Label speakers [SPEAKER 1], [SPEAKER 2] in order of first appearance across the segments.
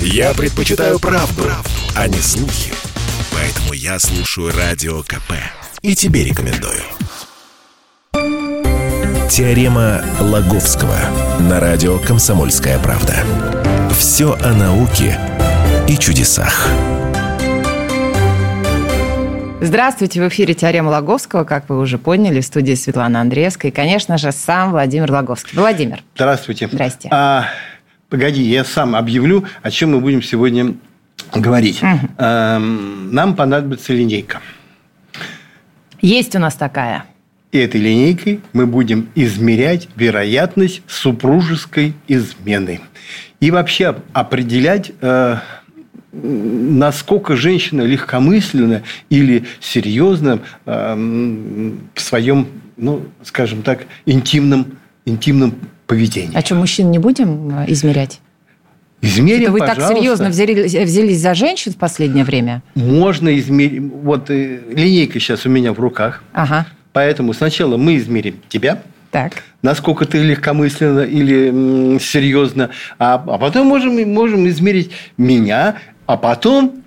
[SPEAKER 1] Я предпочитаю правду, правду, а не слухи. Поэтому я слушаю Радио КП. И тебе рекомендую. Теорема Лаговского на радио «Комсомольская правда». Все о науке и чудесах.
[SPEAKER 2] Здравствуйте, в эфире «Теорема Лаговского», как вы уже поняли, в студии Светлана Андреевская и, конечно же, сам Владимир Лаговский. Владимир.
[SPEAKER 3] Здравствуйте.
[SPEAKER 2] Здрасте.
[SPEAKER 3] А, погоди, я сам объявлю, о чем мы будем сегодня говорить. Эм, Нам понадобится линейка.
[SPEAKER 2] Есть у нас такая.
[SPEAKER 3] И этой линейкой мы будем измерять вероятность супружеской измены. И вообще оп- определять, э, насколько женщина легкомысленно или серьезно эм, в своем, ну, скажем так, интимном, интимном поведении.
[SPEAKER 2] А что, мужчин не будем э, измерять?
[SPEAKER 3] Измерим,
[SPEAKER 2] Это вы так
[SPEAKER 3] пожалуйста.
[SPEAKER 2] серьезно взялись, взялись за женщин в последнее время?
[SPEAKER 3] Можно измерить. Вот э, линейка сейчас у меня в руках.
[SPEAKER 2] Ага,
[SPEAKER 3] Поэтому сначала мы измерим тебя,
[SPEAKER 2] так.
[SPEAKER 3] насколько ты легкомысленно или м, серьезно, а, а потом можем, можем измерить меня, а потом...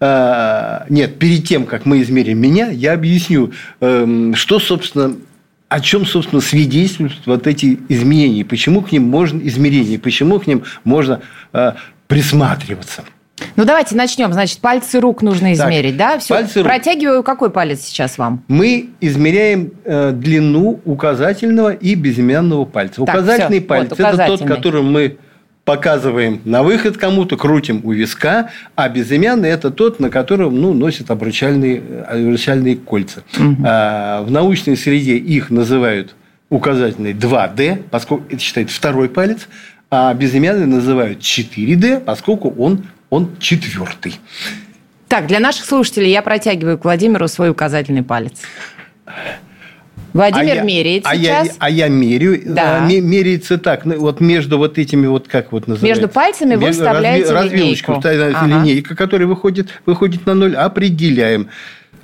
[SPEAKER 3] э, нет, перед тем, как мы измерим меня, я объясню, эм, что, собственно, о чем, собственно, свидетельствуют вот эти изменения, почему к ним можно измерение, почему к ним можно э, присматриваться.
[SPEAKER 2] Ну, давайте начнем. Значит, пальцы рук нужно
[SPEAKER 3] Так,
[SPEAKER 2] измерить, да? Все.
[SPEAKER 3] пальцы рук.
[SPEAKER 2] Протягиваю какой палец сейчас вам?
[SPEAKER 3] Мы измеряем э, длину указательного и безымянного пальца.
[SPEAKER 2] Так,
[SPEAKER 3] указательный
[SPEAKER 2] всё,
[SPEAKER 3] палец
[SPEAKER 2] вот,
[SPEAKER 3] это тот,
[SPEAKER 2] указательный.
[SPEAKER 3] которым мы показываем на выход кому-то, крутим у виска, а безымянный это тот, на котором ну, носят обручальные, э, обручальные кольца. А, в научной среде их называют указательный 2D, поскольку это считается второй палец, а безымянный называют 4D, поскольку он, он четвертый.
[SPEAKER 2] Так, для наших слушателей я протягиваю к Владимиру свой указательный палец. Владимир
[SPEAKER 3] а я-
[SPEAKER 2] меряет
[SPEAKER 3] а я,
[SPEAKER 2] сейчас.
[SPEAKER 3] а я мерю.
[SPEAKER 2] Да.
[SPEAKER 3] а, ме- меряется так. ну, Вот между вот этими вот, как вот называется?
[SPEAKER 2] Между пальцами вы вставляете
[SPEAKER 3] разви- развилочку
[SPEAKER 2] линейку.
[SPEAKER 3] вставляете
[SPEAKER 2] Ага.
[SPEAKER 3] линейка, которая выходит, выходит на ноль. Определяем.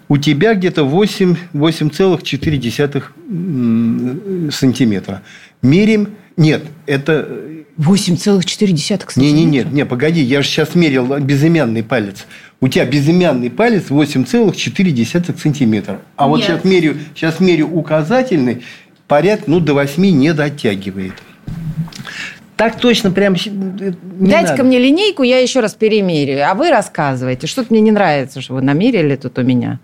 [SPEAKER 3] У тебя где-то 8, 8,4 м, сантиметра. Мерим. Нет, это...
[SPEAKER 2] 8,4 сантиметра.
[SPEAKER 3] Не, не, нет, не, погоди, я же сейчас мерил безымянный палец. У тебя безымянный палец 8,4 сантиметра. А вот
[SPEAKER 2] Нет.
[SPEAKER 3] сейчас мерю, сейчас мерю указательный, порядка, ну, до 8 не дотягивает. Так точно прям э,
[SPEAKER 2] Дайте-ка мне линейку, я еще раз перемеряю. А вы рассказывайте. Что-то мне не нравится, что вы намерили тут у меня.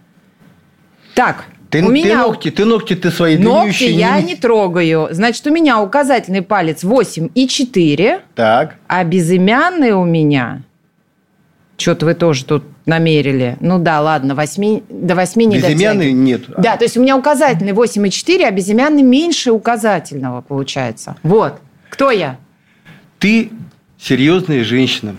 [SPEAKER 2] Так,
[SPEAKER 3] Ты,
[SPEAKER 2] у
[SPEAKER 3] ты
[SPEAKER 2] меня
[SPEAKER 3] ногти, ты ногти ты свои
[SPEAKER 2] ногти
[SPEAKER 3] длиннющие
[SPEAKER 2] я не трогаю. Значит, у меня указательный палец 8 и 4,
[SPEAKER 3] Так,
[SPEAKER 2] а безымянный у меня... Что-то вы тоже тут намерили. Ну да, ладно, 8, до 8 не
[SPEAKER 3] безымянный нет.
[SPEAKER 2] Да, то есть у меня указательный 8,4, а безымянный меньше указательного получается. Вот. Кто я?
[SPEAKER 3] Ты серьезная женщина.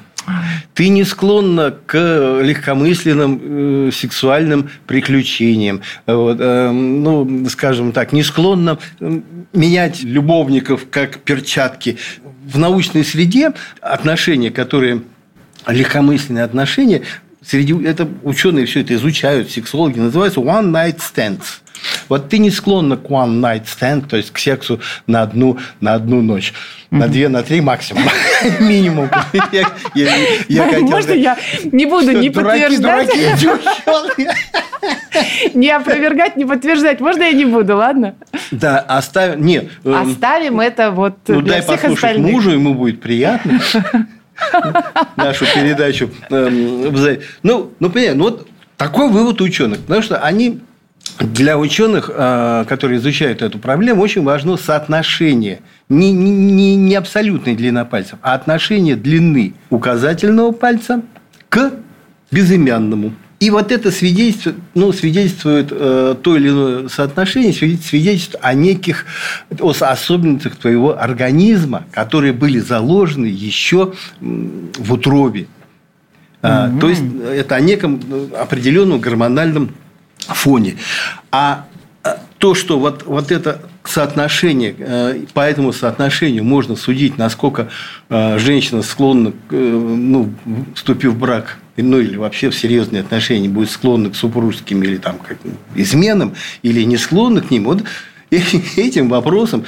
[SPEAKER 3] Ты не склонна к легкомысленным э, сексуальным приключениям. Вот, э, ну, скажем так, не склонна э, менять любовников как перчатки. В научной среде отношения, которые легкомысленные отношения, среди это ученые все это изучают, сексологи, называются one night stands. Вот ты не склонна к one night stand, то есть к сексу на одну, на одну ночь. На две, на три максимум. Минимум. Я- я- я хотел
[SPEAKER 2] Можно
[SPEAKER 3] сказать,
[SPEAKER 2] я не буду
[SPEAKER 3] что
[SPEAKER 2] не
[SPEAKER 3] дураки,
[SPEAKER 2] подтверждать,
[SPEAKER 3] дураки,
[SPEAKER 2] не опровергать, не подтверждать? Можно я не буду, ладно?
[SPEAKER 3] Да, оставим. Нет. эм,
[SPEAKER 2] Оставим это вот
[SPEAKER 3] Ну,
[SPEAKER 2] для
[SPEAKER 3] дай
[SPEAKER 2] всех
[SPEAKER 3] послушать
[SPEAKER 2] остальных.
[SPEAKER 3] мужу, ему будет приятно. Нашу передачу. эм, Ну, ну, понятно, ну, вот такой вывод ученых. Потому что они для ученых, э, которые изучают эту проблему, очень важно соотношение. Не, не- не абсолютной длина пальцев, а отношение длины указательного пальца к безымянному. И вот это свидетельствует, ну, свидетельствует э, то или иное соотношение, свидетельствует, о неких о особенностях твоего организма, которые были заложены еще в утробе. А, То есть это о неком э, определенном гормональном фоне. А э, то, что вот, вот это соотношение, э, по этому соотношению можно судить, насколько э, женщина склонна, э, ну, вступив в брак, ну или вообще в серьезные отношения, будет склонна к супружеским или там, как, изменам, или не склонна к ним, вот этим вопросом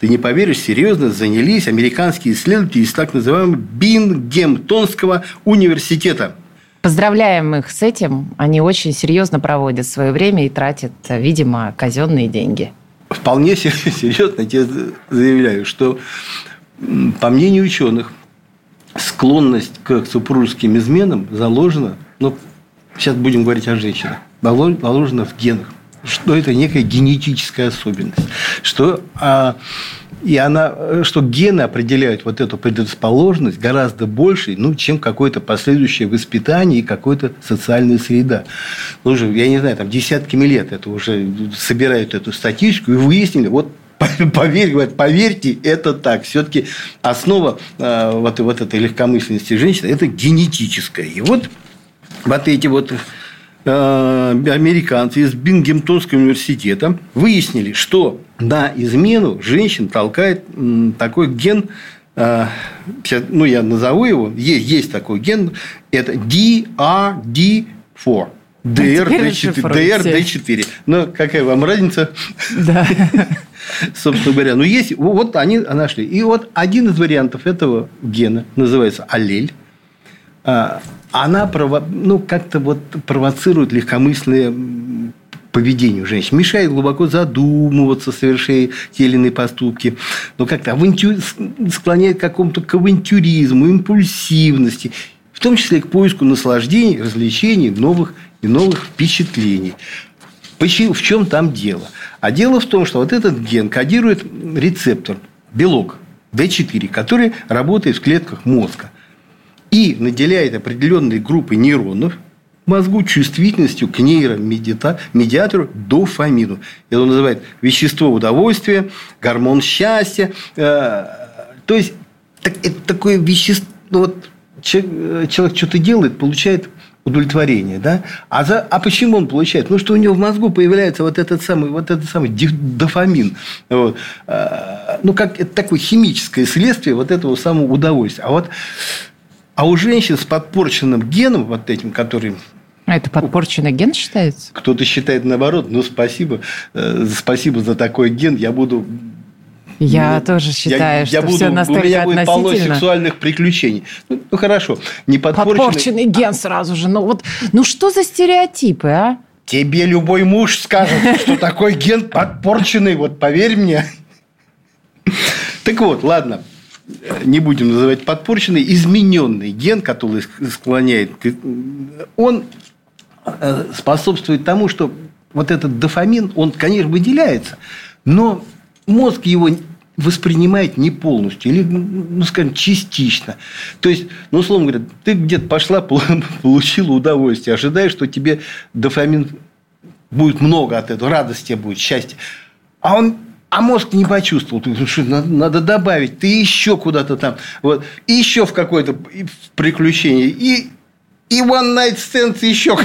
[SPEAKER 3] ты не поверишь, серьезно занялись американские исследователи из так называемого Бингемтонского университета.
[SPEAKER 2] Поздравляем их с этим. Они очень серьезно проводят свое время и тратят, видимо, казенные деньги.
[SPEAKER 3] Вполне серьезно тебе заявляю, что, по мнению ученых, склонность к супружеским изменам заложена, ну, сейчас будем говорить о женщинах, заложена в генах что это некая генетическая особенность, что а, и она, что гены определяют вот эту предрасположенность гораздо больше, ну, чем какое-то последующее воспитание и какая-то социальная среда. Ну, уже, я не знаю, там десятками лет это уже собирают эту статистику и выяснили, вот Поверь, говорят, поверьте, это так. Все-таки основа э, вот, вот этой легкомысленности женщины – это генетическая. И вот вот эти вот Э, американцы из Бингемтонского университета выяснили, что на измену женщин толкает такой ген, э, ну, я назову его, есть, есть такой ген, это DRD4. DRD4. DRD4. Но какая вам разница? Да. Собственно говоря. Ну, есть, вот они нашли. И вот один из вариантов этого гена называется аллель. А, она прово... ну, как-то вот провоцирует легкомысленное поведение у женщин, мешает глубоко задумываться, совершая те или иные поступки, но как-то авантю... склоняет к какому-то к авантюризму, импульсивности, в том числе к поиску наслаждений, развлечений, новых и новых впечатлений. В чем там дело? А дело в том, что вот этот ген кодирует рецептор, белок D4, который работает в клетках мозга и наделяет определенные группы нейронов мозгу чувствительностью к нейромедиатору дофамину. Это он называет вещество удовольствия, гормон счастья. Э, то есть, это такое вещество... Ну, вот, человек, человек что-то делает, получает удовлетворение, да? А, за, а почему он получает? Ну, что у него в мозгу появляется вот этот самый, вот этот самый дофамин. Вот. Э, ну, как это такое химическое следствие вот этого самого удовольствия. А вот а у женщин с подпорченным геном, вот этим, который
[SPEAKER 2] а это подпорченный ген считается?
[SPEAKER 3] Кто-то считает наоборот. Ну, спасибо. Э, спасибо за такой ген. Я буду
[SPEAKER 2] я ну, тоже считаю, я, что я буду, все настолько У меня будет полно
[SPEAKER 3] сексуальных приключений. Ну, ну хорошо,
[SPEAKER 2] не подпорченный... Подпорченный ген сразу же. Ну, вот, ну что за стереотипы, а?
[SPEAKER 3] Тебе любой муж скажет, что такой ген подпорченный. Вот поверь мне. Так вот, ладно не будем называть подпорченный, измененный ген, который склоняет, он э, способствует тому, что вот этот дофамин, он, конечно, выделяется, но мозг его воспринимает не полностью или, ну, скажем, частично. То есть, ну, условно говоря, ты где-то пошла, получила удовольствие, ожидаешь, что тебе дофамин будет много от этого, радости будет, счастье. А он а мозг не почувствовал. Ты что, надо, надо добавить. Ты еще куда-то там. Вот. И еще в какое-то приключение. И, и one night stand еще,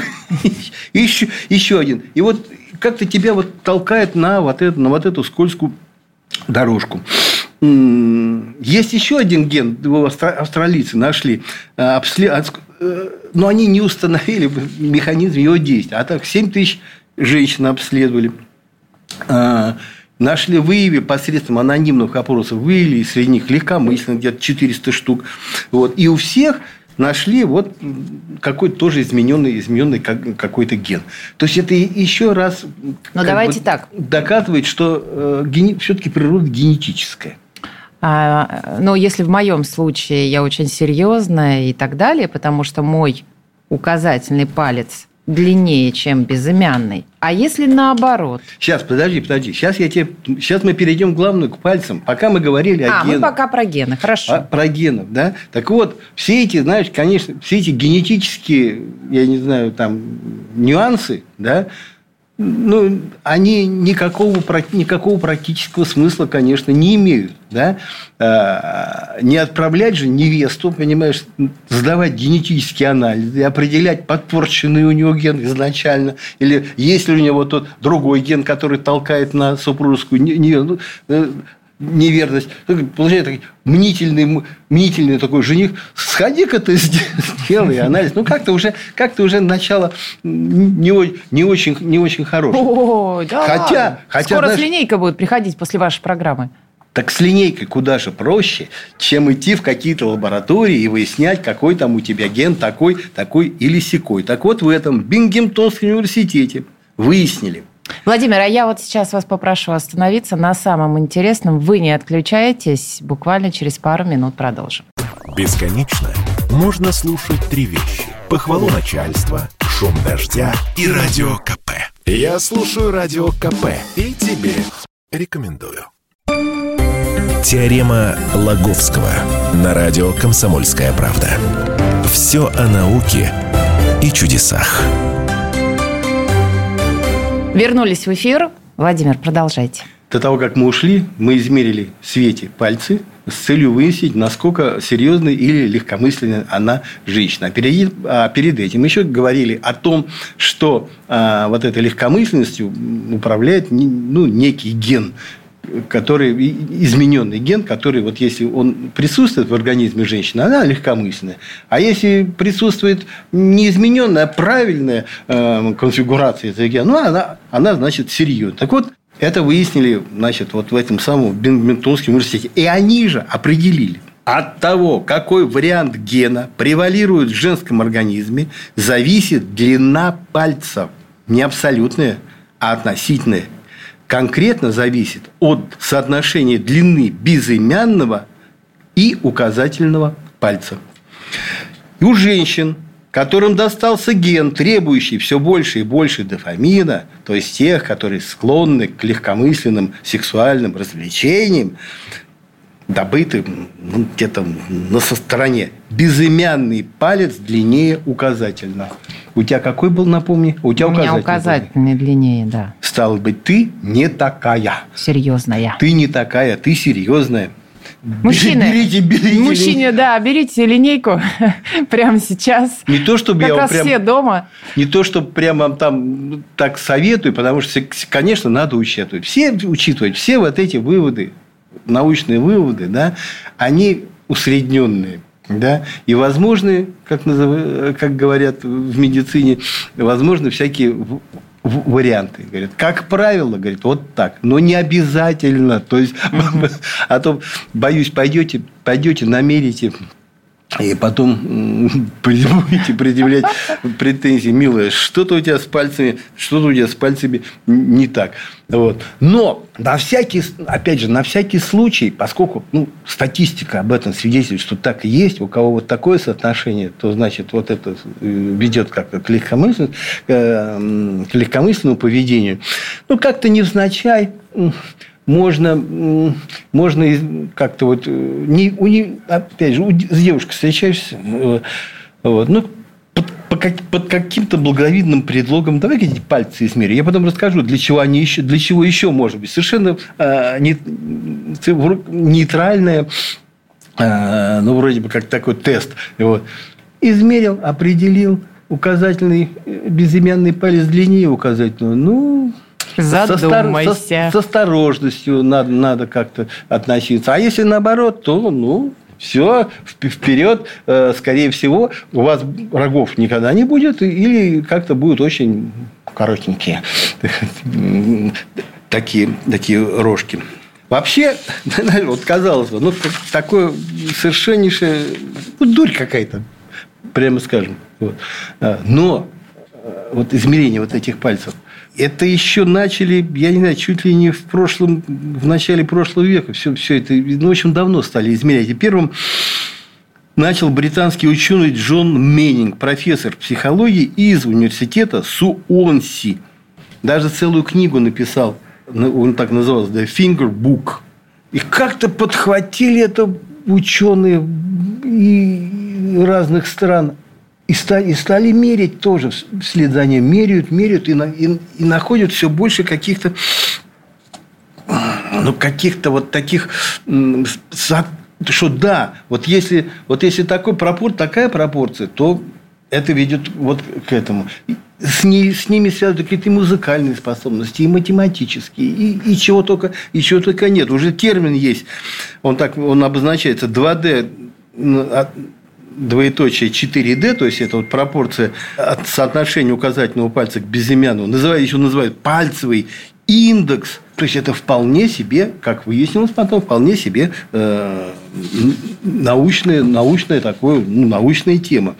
[SPEAKER 3] еще, еще один. И вот как-то тебя вот толкает на вот, это, на вот эту скользкую дорожку. Есть еще один ген, его австралийцы нашли, э, э, но они не установили механизм его действия. А так 7 тысяч женщин обследовали. А, Нашли, выявили посредством анонимных опросов, выявили среди них легкомысленно, где-то 400 штук. Вот. И у всех нашли вот какой-то тоже измененный, измененный какой-то ген. То есть это еще раз
[SPEAKER 2] Но давайте бы так.
[SPEAKER 3] доказывает, что э, гени... все-таки природа генетическая.
[SPEAKER 2] А, ну, если в моем случае я очень серьезная и так далее, потому что мой указательный палец длиннее, чем безымянный. А если наоборот?
[SPEAKER 3] Сейчас, подожди, подожди. Сейчас, я тебе... Сейчас мы перейдем к главному, к пальцам. Пока мы говорили
[SPEAKER 2] а,
[SPEAKER 3] о генах.
[SPEAKER 2] А, мы пока про гены, хорошо. А,
[SPEAKER 3] про генов, да. Так вот, все эти, знаешь, конечно, все эти генетические, я не знаю, там, нюансы, да, ну, они никакого, никакого практического смысла, конечно, не имеют. Да? А, не отправлять же невесту, понимаешь, сдавать генетические анализы, определять подпорченный у него ген изначально, или есть ли у него тот другой ген, который толкает на супружескую не, э, неверность. Получается такой мнительный, мнительный такой жених. Сходи-ка ты сделай анализ. Ну, как-то уже, как-то уже начало не, не, очень, не очень хорошее.
[SPEAKER 2] О, да хотя, хотя,
[SPEAKER 3] Скоро
[SPEAKER 2] знаешь, с линейкой будет приходить после вашей программы.
[SPEAKER 3] Так с линейкой куда же проще, чем идти в какие-то лаборатории и выяснять, какой там у тебя ген такой, такой или секой. Так вот, в этом Бингемтонском университете выяснили.
[SPEAKER 2] Владимир, а я вот сейчас вас попрошу остановиться на самом интересном. Вы не отключаетесь, буквально через пару минут продолжим.
[SPEAKER 1] Бесконечно можно слушать три вещи. Похвалу начальства, шум дождя и радио КП. Я слушаю радио КП и тебе рекомендую. Теорема Лаговского на радио «Комсомольская правда». Все о науке и чудесах.
[SPEAKER 2] Вернулись в эфир. Владимир, продолжайте.
[SPEAKER 3] До того, как мы ушли, мы измерили Свете пальцы с целью выяснить, насколько серьезной или легкомысленной она женщина. А перед, а перед этим еще говорили о том, что а, вот этой легкомысленностью управляет ну, некий ген, который измененный ген, который вот если он присутствует в организме женщины, она легкомысленная. А если присутствует неизмененная, правильная э, конфигурация этого гена, ну, она, она, значит, серьезная. Так вот, это выяснили, значит, вот в этом самом Бентонском университете. И они же определили, от того, какой вариант гена превалирует в женском организме, зависит длина пальцев. Не абсолютная, а относительная конкретно зависит от соотношения длины безымянного и указательного пальца. И у женщин, которым достался ген, требующий все больше и больше дофамина, то есть тех, которые склонны к легкомысленным сексуальным развлечениям, добыты ну, где-то на со стороне. Безымянный палец длиннее указательного. У тебя какой был, напомни?
[SPEAKER 2] У тебя У указательный. меня указательный длиннее, да.
[SPEAKER 3] Стало быть, ты не такая.
[SPEAKER 2] Серьезная.
[SPEAKER 3] Ты не такая, ты серьезная.
[SPEAKER 2] Мужчины, берите, берите, мужчине, да, берите линейку прямо сейчас.
[SPEAKER 3] Не то, чтобы
[SPEAKER 2] как
[SPEAKER 3] я
[SPEAKER 2] раз
[SPEAKER 3] прям,
[SPEAKER 2] все дома.
[SPEAKER 3] Не то, чтобы прямо там так советую, потому что, конечно, надо учитывать. Все учитывать, все вот эти выводы научные выводы, да, они усредненные. Да? И возможны, как, назыв... как говорят в медицине, возможны всякие варианты. Говорят, как правило, говорит, вот так. Но не обязательно. То есть, а то, боюсь, пойдете, пойдете, намерите и потом будете предъявлять претензии, милая, что-то у тебя с пальцами, что-то у тебя с пальцами не так. Вот. Но на всякий, опять же, на всякий случай, поскольку ну, статистика об этом свидетельствует, что так и есть, у кого вот такое соотношение, то значит вот это э, ведет как-то к, легкомысленному, э, к легкомысленному поведению. Ну, как-то невзначай можно, можно как-то вот... Э, не, у не, опять же, с девушкой встречаешься, э, вот, ну, под, по, под каким-то благовидным предлогом, давай эти пальцы измерим. Я потом расскажу, для чего они еще, для чего еще может быть. Совершенно э, не, нейтральное, э, ну, вроде бы как такой тест. Вот. Измерил, определил, указательный э, безымянный палец длиннее указательного. Ну,
[SPEAKER 2] Задумайся.
[SPEAKER 3] Со, со, с осторожностью надо, надо как-то относиться. А если наоборот, то, ну, все, вперед, э, скорее всего, у вас рогов никогда не будет, или как-то будут очень коротенькие такие, такие рожки. Вообще, вот казалось бы, ну, такое совершеннейшее, ну, дурь какая-то, прямо скажем. Вот. А, но э, вот измерение вот этих пальцев – это еще начали, я не знаю, чуть ли не в прошлом, в начале прошлого века. Все, все это, ну, очень давно стали измерять. И первым начал британский ученый Джон Меннинг, профессор психологии из университета Суонси. Даже целую книгу написал, он так назывался, The Finger Book. И как-то подхватили это ученые разных стран. И стали, и стали мерить тоже вслед за ним. Меряют, меряют и, и, и находят все больше каких-то ну, каких-то вот таких что да, вот если, вот если такой пропор, такая пропорция, то это ведет вот к этому. С, ней, с ними связаны какие-то музыкальные способности, и математические, и, и чего только, и чего только нет. Уже термин есть, он так он обозначается 2D двоеточие 4D, то есть это вот пропорция от соотношения указательного пальца к безымянному, называют, еще называют пальцевый индекс. То есть это вполне себе, как выяснилось потом, вполне себе э, научная, научная такое, ну, научная тема.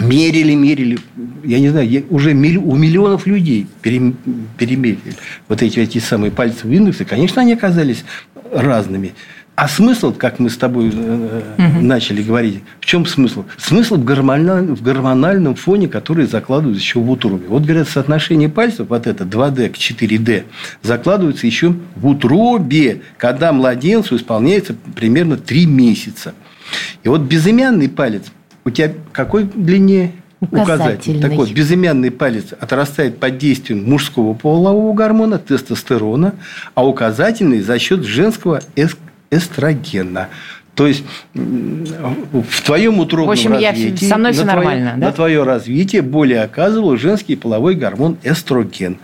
[SPEAKER 3] Мерили, мерили, я не знаю, уже у миллионов людей перемерили вот эти, эти самые пальцы индексы. Конечно, они оказались разными. А смысл, как мы с тобой угу. начали говорить, в чем смысл? Смысл в гормональном, в гормональном фоне, который закладывается еще в утробе. Вот, говорят, соотношение пальцев, вот это 2D к 4D, закладывается еще в утробе, когда младенцу исполняется примерно 3 месяца. И вот безымянный палец у тебя какой длине?
[SPEAKER 2] Указательный.
[SPEAKER 3] Так вот, безымянный палец отрастает под действием мужского полового гормона, тестостерона, а указательный за счет женского эстрогена. То есть в твоем утробном
[SPEAKER 2] в общем,
[SPEAKER 3] развитии
[SPEAKER 2] я, со мной все
[SPEAKER 3] на,
[SPEAKER 2] нормально,
[SPEAKER 3] твое,
[SPEAKER 2] да?
[SPEAKER 3] на твое развитие более оказывал женский половой гормон эстроген.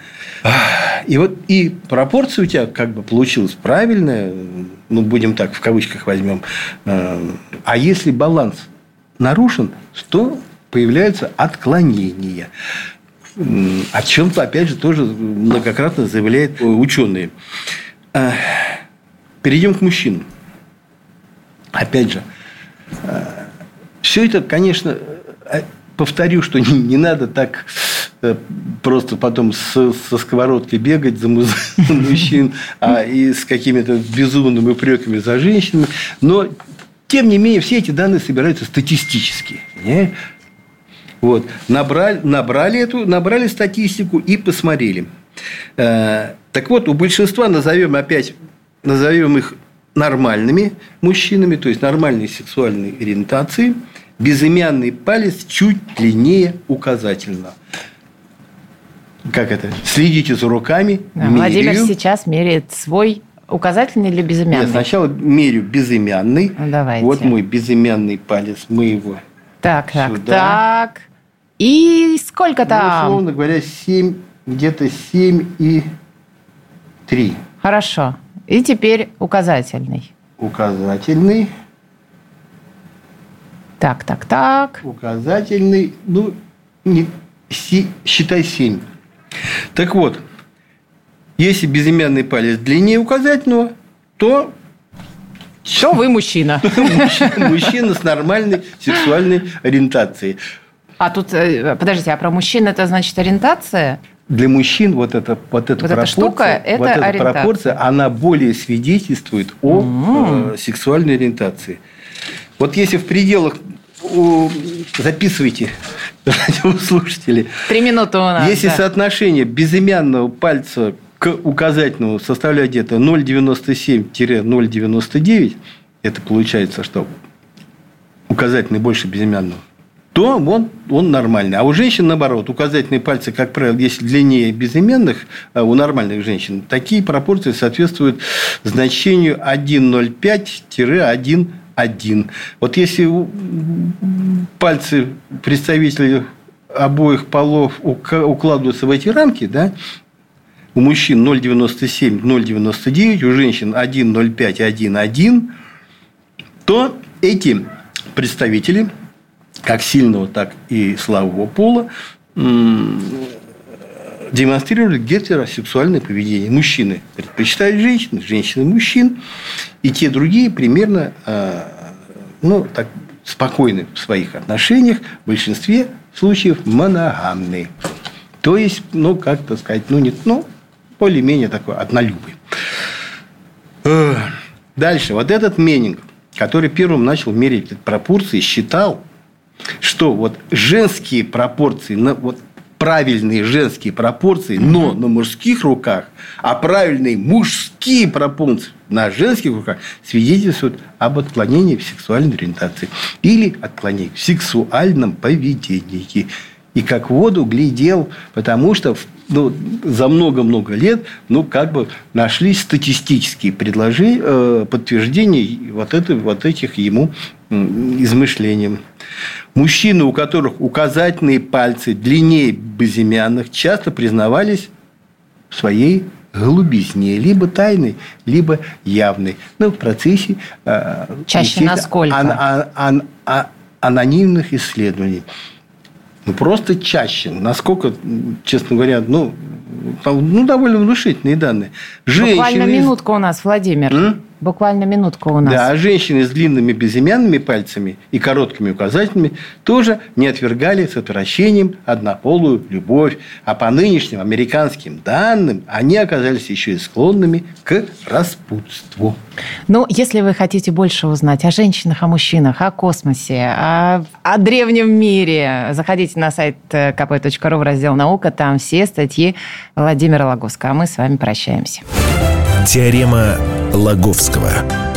[SPEAKER 3] И вот и пропорция у тебя как бы получилась правильная, ну, будем так, в кавычках возьмем. А если баланс нарушен, то появляются отклонения. О чем-то, опять же, тоже многократно заявляют ученые. Перейдем к мужчинам. Опять же, э, все это, конечно, э, повторю, что не, не надо так э, просто потом со, со сковородкой бегать за мужчин, а и с какими-то безумными упреками за женщинами. Но, тем не менее, все эти данные собираются статистически. Не? Вот. Набрали, набрали, эту, набрали статистику и посмотрели. Так вот, у большинства, назовем опять назовем их нормальными мужчинами, то есть нормальной сексуальной ориентации, безымянный палец чуть длиннее указательного. Как это? Следите за руками.
[SPEAKER 2] Да, Владимир сейчас меряет свой указательный или безымянный?
[SPEAKER 3] Нет, сначала мерю безымянный.
[SPEAKER 2] Ну, давайте.
[SPEAKER 3] Вот мой безымянный палец. Мы его
[SPEAKER 2] Так, так, сюда. так. И сколько там?
[SPEAKER 3] Ну, условно говоря, 7, где-то 7 и 3.
[SPEAKER 2] Хорошо. И теперь указательный.
[SPEAKER 3] Указательный.
[SPEAKER 2] Так, так, так.
[SPEAKER 3] Указательный, ну, не, си, считай 7. Так вот, если безымянный палец длиннее указательного, то
[SPEAKER 2] что вы мужчина.
[SPEAKER 3] Мужчина с нормальной сексуальной ориентацией.
[SPEAKER 2] А тут, э, подождите, а про мужчин это значит ориентация?
[SPEAKER 3] Для мужчин вот эта, вот эта
[SPEAKER 2] вот
[SPEAKER 3] пропорция,
[SPEAKER 2] эта штука, это
[SPEAKER 3] вот эта
[SPEAKER 2] ориентация.
[SPEAKER 3] пропорция, она более свидетельствует о mm-hmm. сексуальной ориентации. Вот если в пределах записывайте, слушатели.
[SPEAKER 2] Три минуты у нас.
[SPEAKER 3] Если
[SPEAKER 2] да.
[SPEAKER 3] соотношение безымянного пальца к указательному составляет где-то 0,97-0,99, это получается, что указательный больше безымянного то он, он нормальный. А у женщин, наоборот, указательные пальцы, как правило, если длиннее безыменных, а у нормальных женщин, такие пропорции соответствуют значению 1,05-1,1. Вот если пальцы представителей обоих полов укладываются в эти рамки, да, у мужчин 0,97, 0,99, у женщин 1,05, 1,1, то эти представители – как сильного, так и слабого пола, демонстрировали гетеросексуальное поведение. Мужчины предпочитают женщин, женщины – мужчин. И те другие примерно а, ну, так, спокойны в своих отношениях, в большинстве случаев моногамные. То есть, ну, как то сказать, ну, нет, ну, более-менее такой однолюбый. Дальше. Вот этот Менинг, который первым начал мерить пропорции, считал, что вот женские пропорции, вот правильные женские пропорции, но на мужских руках, а правильные мужские пропорции на женских руках свидетельствуют об отклонении в сексуальной ориентации или отклонении в сексуальном поведении. И как в воду глядел, потому что ну, за много-много лет ну, как бы нашлись статистические предложения, э, подтверждения вот, это, вот этих ему измышлениям. Мужчины, у которых указательные пальцы длиннее безымянных, часто признавались в своей голубизне, либо тайной, либо явной. Ну, в процессе
[SPEAKER 2] э, Чаще насколько? Ан-
[SPEAKER 3] ан- ан- ан- анонимных исследований. Ну, просто чаще. Насколько, честно говоря, ну, ну, довольно внушительные данные.
[SPEAKER 2] Женщины... Буквально минутка у нас, Владимир. М? Буквально минутка у нас.
[SPEAKER 3] Да, а женщины с длинными безымянными пальцами и короткими указательными тоже не отвергали с отвращением однополую любовь. А по нынешним американским данным они оказались еще и склонными к распутству.
[SPEAKER 2] Ну, если вы хотите больше узнать о женщинах, о мужчинах, о космосе, о, о древнем мире, заходите на сайт kp.ru в раздел «Наука». Там все статьи Владимира Логовского. А мы с вами прощаемся.
[SPEAKER 1] Теорема Лаговского.